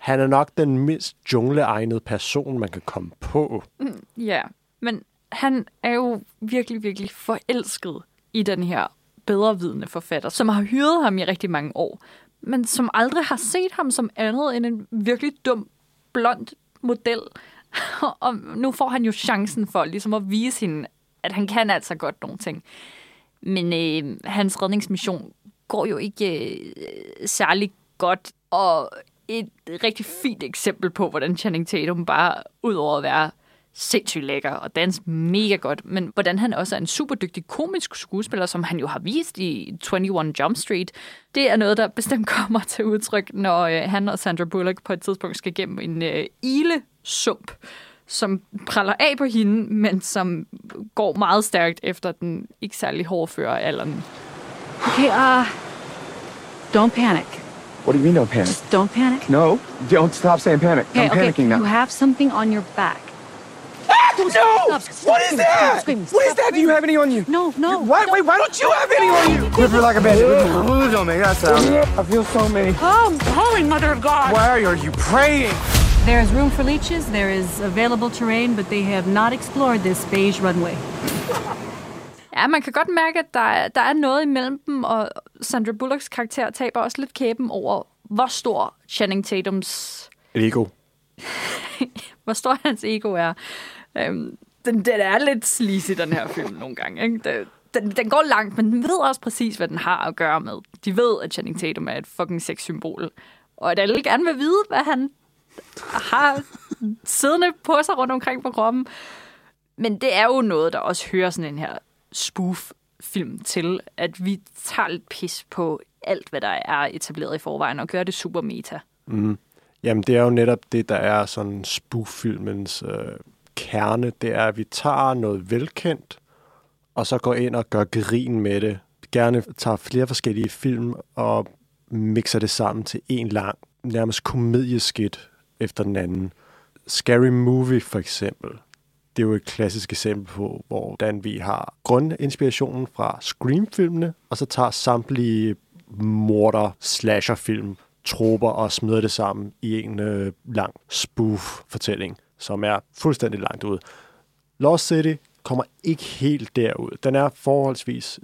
Han er nok den mindst jungleegnede person, man kan komme på. Mm, Ja, men han er jo virkelig, virkelig forelsket i den her bedrevidende forfatter, som har hyret ham i rigtig mange år, men som aldrig har set ham som andet end en virkelig dum, blond model. Og nu får han jo chancen for ligesom at vise hende, at han kan altså godt nogle ting. Men øh, hans redningsmission går jo ikke øh, særlig godt, og et rigtig fint eksempel på, hvordan Channing Tatum bare, udover at være sindssygt lækker og danse mega godt, men hvordan han også er en super dygtig komisk skuespiller, som han jo har vist i 21 Jump Street. Det er noget, der bestemt kommer til udtryk, når øh, han og Sandra Bullock på et tidspunkt skal gennem en øh, ilesump, som praller af på hende, men som går meget stærkt efter den ikke særlig hårdføre alderen. Okay, uh, don't panic. What do you mean, don't panic? Just don't panic. No, don't stop saying panic. Okay, I'm okay. panicking now. You have something on your back. No! Stop, what stop is screaming, that? stop what is that? Do you have any on you? No, no. Why, wait, why don't you have any on you? Quiver like a bandit. Don't make that sound. I feel so many. Oh, holy mother of God! Why are you praying? There is room for leeches, there is available terrain, but they have not explored this beige runway. Ja, man kan godt mærke, at der er, der er noget imellem dem, og Sandra Bullocks karakter taber også lidt kæben over, hvor stor Channing Tatums, Ego. hvor stor hans ego er. Øhm, den, den er lidt sleazy, den her film, nogle gange. Ikke? Den, den, den går langt, men den ved også præcis, hvad den har at gøre med. De ved, at Channing Tatum er et fucking sexsymbol. Og at alle gerne vil vide, hvad han har siddende på sig rundt omkring på kroppen. Men det er jo noget, der også hører sådan en her spoof-film til, at vi tager lidt pis på alt, hvad der er etableret i forvejen, og gør det super meta. Mm. Jamen, det er jo netop det, der er sådan spoof-filmens øh, kerne. Det er, at vi tager noget velkendt, og så går ind og gør grin med det. Gerne tager flere forskellige film og mixer det sammen til en lang, nærmest komedieskidt efter den anden. Scary Movie for eksempel. Det er jo et klassisk eksempel på, hvordan vi har grundinspirationen fra Scream-filmene, og så tager samtlige morder slasher film troper og smider det sammen i en øh, lang spoof-fortælling, som er fuldstændig langt ud. Lost City kommer ikke helt derud. Den er forholdsvis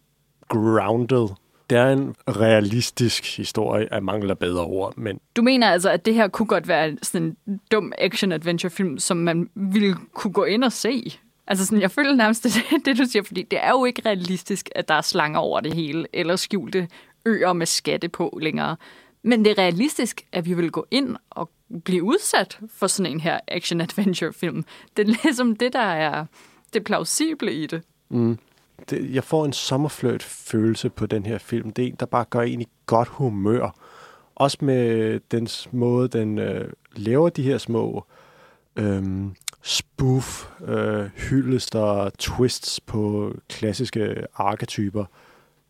grounded. Det er en realistisk historie, af mangler bedre ord, men Du mener altså, at det her kunne godt være sådan en dum action-adventure-film, som man ville kunne gå ind og se? Altså sådan, jeg føler nærmest, det det, du siger, fordi det er jo ikke realistisk, at der er slanger over det hele, eller skjulte øer med skatte på længere. Men det er realistisk, at vi vil gå ind og blive udsat for sådan en her action-adventure-film. Det er ligesom det, der er det plausible i det. Mm. Det, jeg får en sommerfløjt følelse på den her film. Det er en, der bare gør en i godt humør. Også med dens måde, den øh, laver de her små øh, spoof, øh, hyldester, twists på klassiske arketyper.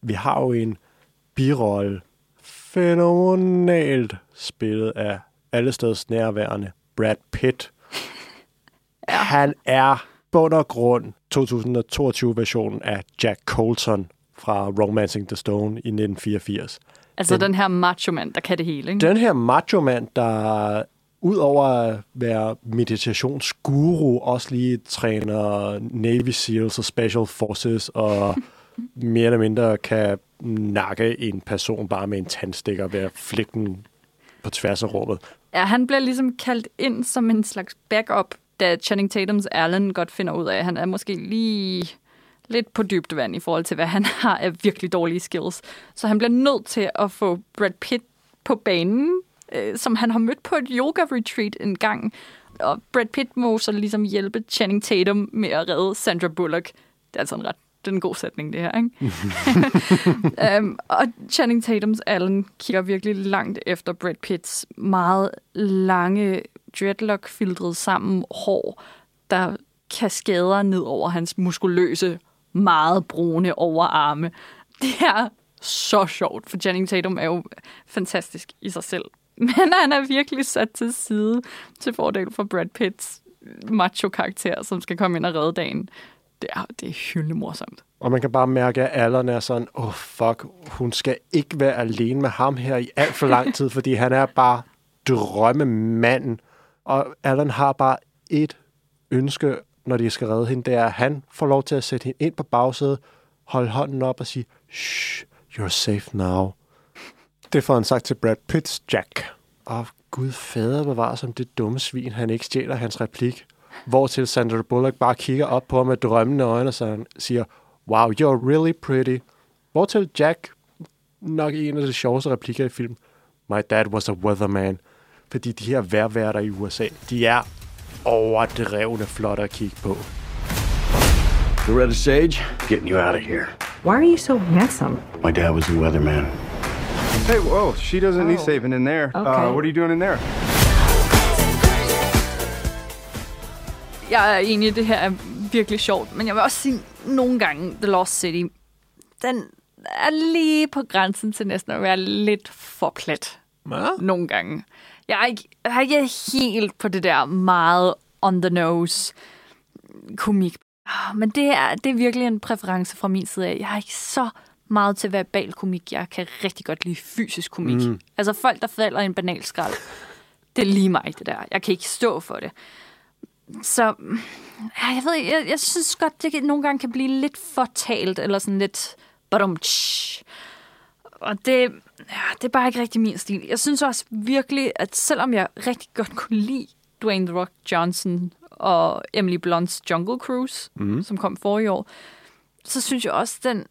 Vi har jo en birolle, fænomenalt spillet af allesteds nærværende Brad Pitt. Ja. Han er bund og grund 2022-versionen af Jack Colton fra Romancing the Stone i 1984. Altså den, den her macho-mand, der kan det hele, ikke? Den her macho-mand, der udover at være meditationsguru, også lige træner Navy SEALs og Special Forces, og mere eller mindre kan nakke en person bare med en tandstikker ved at flikke den på tværs af rummet. Ja, han bliver ligesom kaldt ind som en slags backup, da Channing Tatums Allen godt finder ud af, at han er måske lige lidt på dybt vand i forhold til, hvad han har af virkelig dårlige skills. Så han bliver nødt til at få Brad Pitt på banen, øh, som han har mødt på et yoga-retreat en gang. Og Brad Pitt må så ligesom hjælpe Channing Tatum med at redde Sandra Bullock. Det er altså en ret det er en god sætning, det her, ikke? um, og Channing Tatums Allen kigger virkelig langt efter Brad Pitts meget lange, dreadlock-filtret sammen hår, der kaskader ned over hans muskuløse, meget brune overarme. Det er så sjovt, for Channing Tatum er jo fantastisk i sig selv. Men han er virkelig sat til side til fordel for Brad Pitts macho-karakter, som skal komme ind og redde dagen. Det er, det er hyldende morsomt. Og man kan bare mærke, at Allan er sådan, åh oh, fuck, hun skal ikke være alene med ham her i alt for lang tid, fordi han er bare drømmemanden. Og Allan har bare et ønske, når de skal redde hende, det er, at han får lov til at sætte hende ind på bagsædet, holde hånden op og sige, shh, you're safe now. Det får han sagt til Brad Pitts Jack. Og gud fader bevarer som det dumme svin, han ikke stjæler hans replik. Hvor til Sandra Bullock bare kigger op på ham med drømmende øjne og så siger, wow, you're really pretty. Hvor til Jack nok en af de sjoveste replikker i film. My dad was a weatherman. Fordi de her værværter i USA, de er overdrevne flotte at kigge på. Loretta Sage, getting you out of here. Why are you so handsome? My dad was a weatherman. Hey, whoa, she doesn't need saving in there. Okay. Uh, what are you doing in there? Jeg er enig, det her er virkelig sjovt, men jeg vil også sige, nogle gange The Lost City, den er lige på grænsen til næsten at være lidt for plat. Ja. Nogle gange. Jeg er, ikke, jeg er ikke helt på det der meget on the nose komik. Ah, Men det er, det er virkelig en præference fra min side af. Jeg har ikke så meget til verbal komik. Jeg kan rigtig godt lide fysisk komik. Mm. Altså folk, der falder i en banalskrald. Det er lige mig, det der. Jeg kan ikke stå for det. Så jeg ved jeg, jeg synes godt, det nogle gange kan blive lidt fortalt, eller sådan lidt badum Og det, ja, det er bare ikke rigtig min stil. Jeg synes også virkelig, at selvom jeg rigtig godt kunne lide Dwayne The Rock Johnson og Emily Blunts Jungle Cruise, Mhm. som kom forrige år, så synes jeg også, den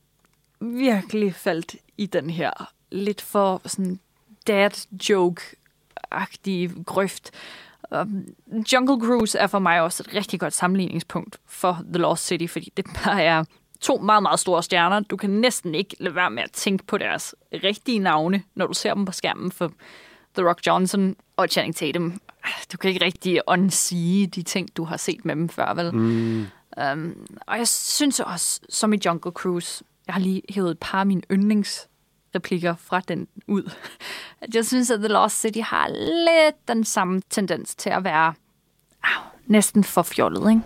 virkelig faldt i den her lidt for sådan dad joke-agtige grøft. Um, Jungle Cruise er for mig også et rigtig godt sammenligningspunkt for The Lost City, fordi det bare er to meget, meget store stjerner. Du kan næsten ikke lade være med at tænke på deres rigtige navne, når du ser dem på skærmen for The Rock Johnson og Channing Tatum. Du kan ikke rigtig unsee de ting, du har set med dem før, vel? Mm. Um, og jeg synes også, som i Jungle Cruise, jeg har lige hævet et par af mine yndlingsreplikker fra den ud, jeg synes, at The Lost City har lidt den samme tendens til at være næsten for fjollet, ikke?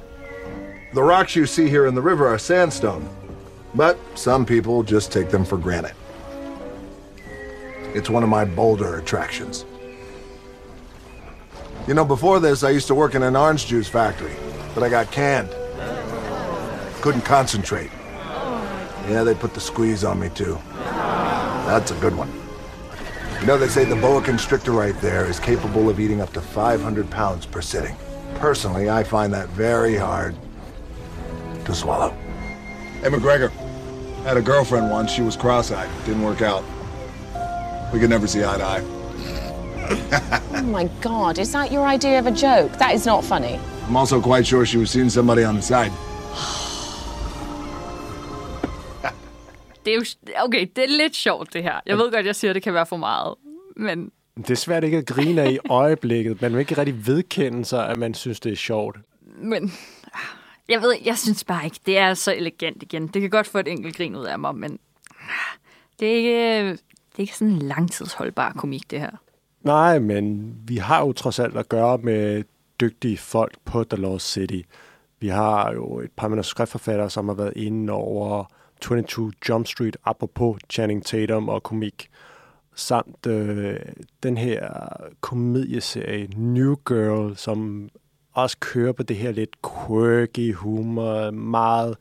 The rocks you see here in the river are sandstone, but some people just take them for granted. It's one of my bolder attractions. You know, before this, I used to work in an orange juice factory, but I got canned. Couldn't concentrate. Yeah, they put the squeeze on me, too. That's a good one. You know, they say the boa constrictor right there is capable of eating up to 500 pounds per sitting. Personally, I find that very hard to swallow. Hey, McGregor. Had a girlfriend once. She was cross-eyed. Didn't work out. We could never see eye to eye. Oh my god, is that your idea of a joke? That is not funny. I'm also quite sure she was seeing somebody on the side. Det er jo, okay, det er lidt sjovt, det her. Jeg ved godt, jeg siger, at det kan være for meget, men Det er svært ikke at grine af i øjeblikket. Man vil ikke rigtig vedkende sig, at man synes, det er sjovt. Men jeg ved, jeg synes bare ikke, det er så elegant igen. Det kan godt få et enkelt grin ud af mig, men det er ikke, det er ikke sådan en langtidsholdbar komik, det her. Nej, men vi har jo trods alt at gøre med dygtige folk på The Lost City. Vi har jo et par manuskriptforfattere, som har været inde over 22 Jump Street, apropos Channing Tatum og komik. Samt øh, den her komedieserie New Girl, som også kører på det her lidt quirky humor, meget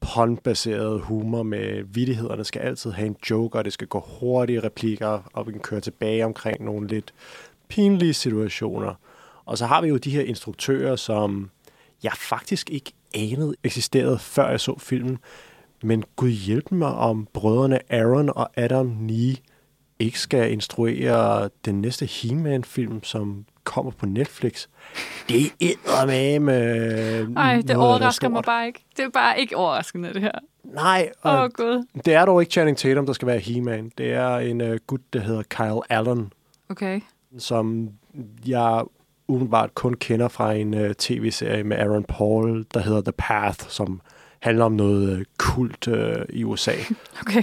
pondbaseret humor med vittighederne skal altid have en joke, og det skal gå hurtige replikker, og vi kan køre tilbage omkring nogle lidt pinlige situationer. Og så har vi jo de her instruktører, som jeg faktisk ikke anede eksisterede, før jeg så filmen. Men gud hjælp mig, om brødrene Aaron og Adam Nee ikke skal instruere den næste He-Man-film, som kommer på Netflix. Det er med med Nej, det overrasker mig bare ikke. Det er bare ikke overraskende, det her. Nej, Åh, oh, Gud. det er dog ikke Channing Tatum, der skal være He-Man. Det er en uh, gut, der hedder Kyle Allen, Okay. som jeg umiddelbart kun kender fra en uh, tv-serie med Aaron Paul, der hedder The Path, som handler om noget uh, kult uh, i USA. Okay.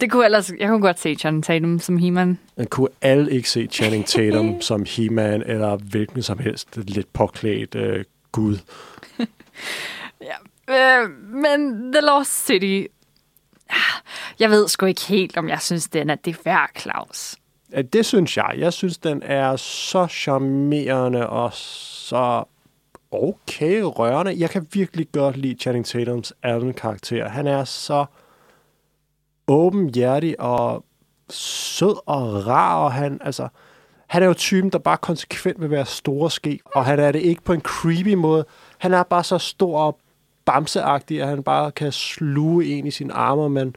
Det kunne ellers, jeg kunne godt se Channing Tatum som He-Man. Man kunne alle ikke se Channing Tatum som He-Man, eller hvilken som helst lidt påklædt uh, gud. Øh, men The Lost City... ah, Jeg ved sgu ikke helt, om jeg synes, den er det værd, Claus. Ja, det synes jeg. Jeg synes, den er så charmerende og så okay rørende. Jeg kan virkelig godt lide Channing Tatums Allen-karakter. Han er så åbenhjertig og sød og rar, og han, altså, han er jo typen, der bare konsekvent vil være store ske, og han er det ikke på en creepy måde. Han er bare så stor og bamseagtig, at han bare kan sluge en i sine arme, men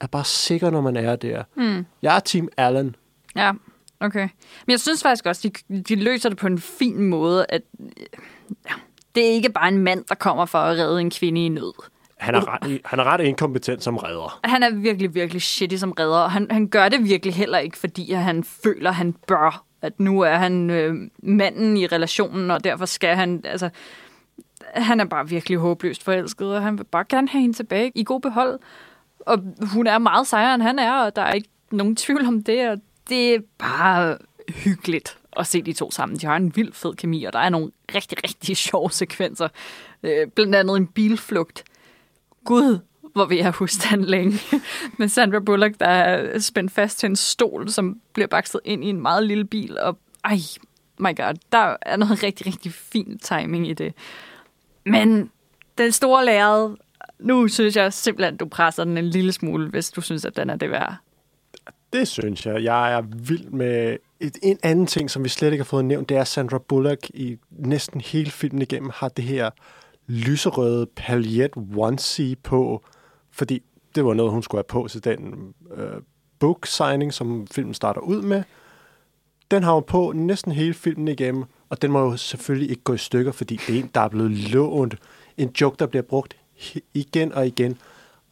er bare sikker, når man er der. Mm. Jeg er Team Allen. Ja, okay. Men jeg synes faktisk også, de, de løser det på en fin måde, at det er ikke bare en mand, der kommer for at redde en kvinde i nød. Han er, ret, han er ret inkompetent som redder. Han er virkelig, virkelig shitty som redder, og han, han gør det virkelig heller ikke, fordi han føler, han bør. At nu er han øh, manden i relationen, og derfor skal han... Altså, han er bare virkelig håbløst forelsket, og han vil bare gerne have hende tilbage i god behold. Og hun er meget sejere, end han er, og der er ikke nogen tvivl om det, og det er bare hyggeligt at se de to sammen. De har en vild fed kemi, og der er nogle rigtig, rigtig sjove sekvenser. Øh, blandt andet en bilflugt. Gud, hvor vil jeg huske den længe. Med Sandra Bullock, der er spændt fast til en stol, som bliver bakset ind i en meget lille bil. Og ej, my god, der er noget rigtig, rigtig fin timing i det. Men den store lærred, nu synes jeg simpelthen, du presser den en lille smule, hvis du synes, at den er det værd. Det synes jeg. Jeg er vild med... Et, en anden ting, som vi slet ikke har fået nævnt, det er, at Sandra Bullock i næsten hele filmen igennem har det her lyserøde paljet onesie på, fordi det var noget, hun skulle have på til den øh, book signing, som filmen starter ud med. Den har hun på næsten hele filmen igennem, og den må jo selvfølgelig ikke gå i stykker, fordi det er en, der er blevet lånt. En joke, der bliver brugt igen og igen.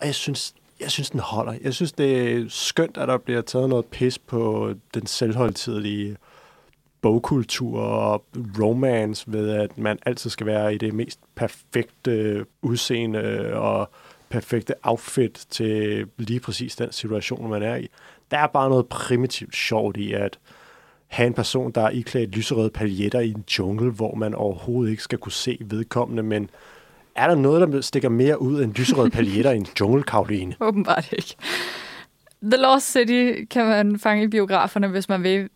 Og jeg synes, jeg synes, den holder. Jeg synes, det er skønt, at der bliver taget noget pis på den selvholdtidige bogkultur og romance ved, at man altid skal være i det mest perfekte udseende og perfekte outfit til lige præcis den situation, man er i. Der er bare noget primitivt sjovt i at have en person, der er iklædt lyserøde paljetter i en jungle, hvor man overhovedet ikke skal kunne se vedkommende, men er der noget, der stikker mere ud end lyserøde paljetter i en jungle, Karoline? Åbenbart ikke. The Lost City kan man fange i biograferne, hvis man vil.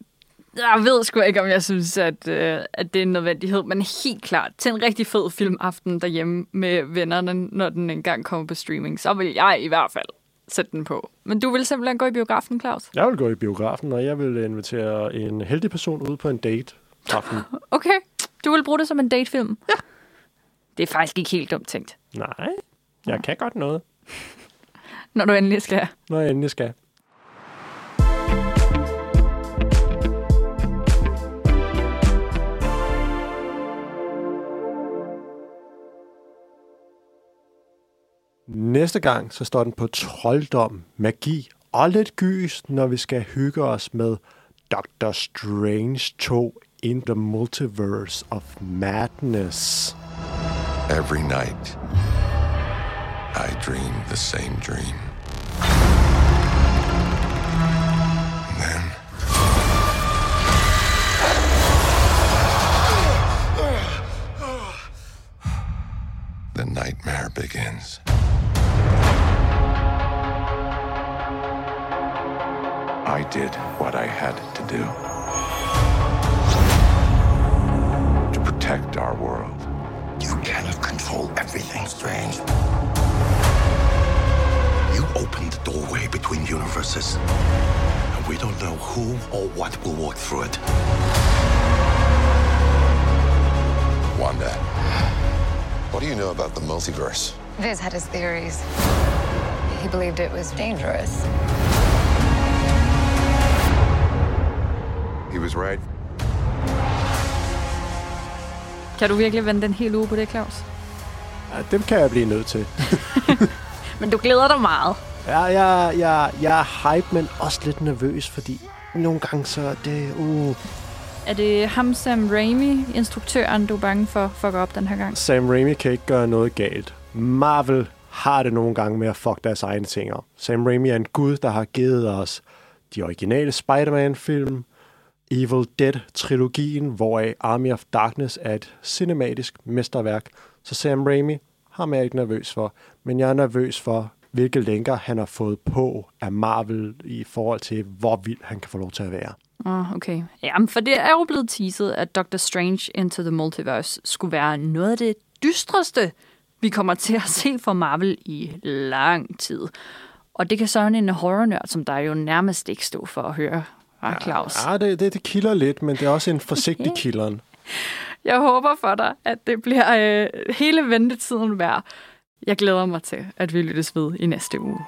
Jeg ved sgu ikke, om jeg synes, at, øh, at det er en nødvendighed, men helt klart til en rigtig fed filmaften derhjemme med vennerne, når den engang kommer på streaming, så vil jeg i hvert fald sætte den på. Men du vil simpelthen gå i biografen, Claus? Jeg vil gå i biografen, og jeg vil invitere en heldig person ud på en date aften. Okay, du vil bruge det som en datefilm? Ja. Det er faktisk ikke helt dumt tænkt. Nej, jeg kan godt noget, Når du endelig skal. når jeg endelig skal. Næste gang så står den på trolddom, magi og lidt gys, når vi skal hygge os med Doctor Strange 2 in the Multiverse of Madness. Every night, I dream the same dream. Then. The nightmare begins. I did what I had to do to protect our world. You cannot control everything, Strange. You opened the doorway between universes, and we don't know who or what will walk through it. Wanda, what do you know about the multiverse? Viz had his theories. He believed it was dangerous. He was right. Kan du virkelig vende den hele uge på det, Claus? Ja, dem kan jeg blive nødt til. Men du glæder dig meget. Ja, jeg, jeg, jeg er hype, men også lidt nervøs, fordi nogle gange så er det... Uh. Er det ham, Sam Raimi, instruktøren, du er bange for fucker op den her gang? Sam Raimi kan ikke gøre noget galt. Marvel har det nogle gange med at fuck deres egne ting op. Sam Raimi er en gud, der har givet os de originale Spider-Man-film, Evil Dead-trilogien, hvoraf Army of Darkness er et cinematisk mesterværk. Så Sam Raimi har jeg ikke nervøs for, men jeg er nervøs for, hvilke lænker han har fået på af Marvel i forhold til, hvor vild han kan få lov til at være. Oh, okay. Jamen, for det er jo blevet teaset, at Doctor Strange Into the Multiverse skulle være noget af det dystreste, vi kommer til at se fra Marvel i lang tid. Og det kan sådan en horrornørd, som der jo nærmest ikke stå for at høre, ah, Claus. Ja, det, det, det kilder lidt, men det er også en forsigtig kilderen. Jeg håber for dig, at det bliver øh, hele ventetiden værd. Jeg glæder mig til, at vi lyttes ved i næste uge.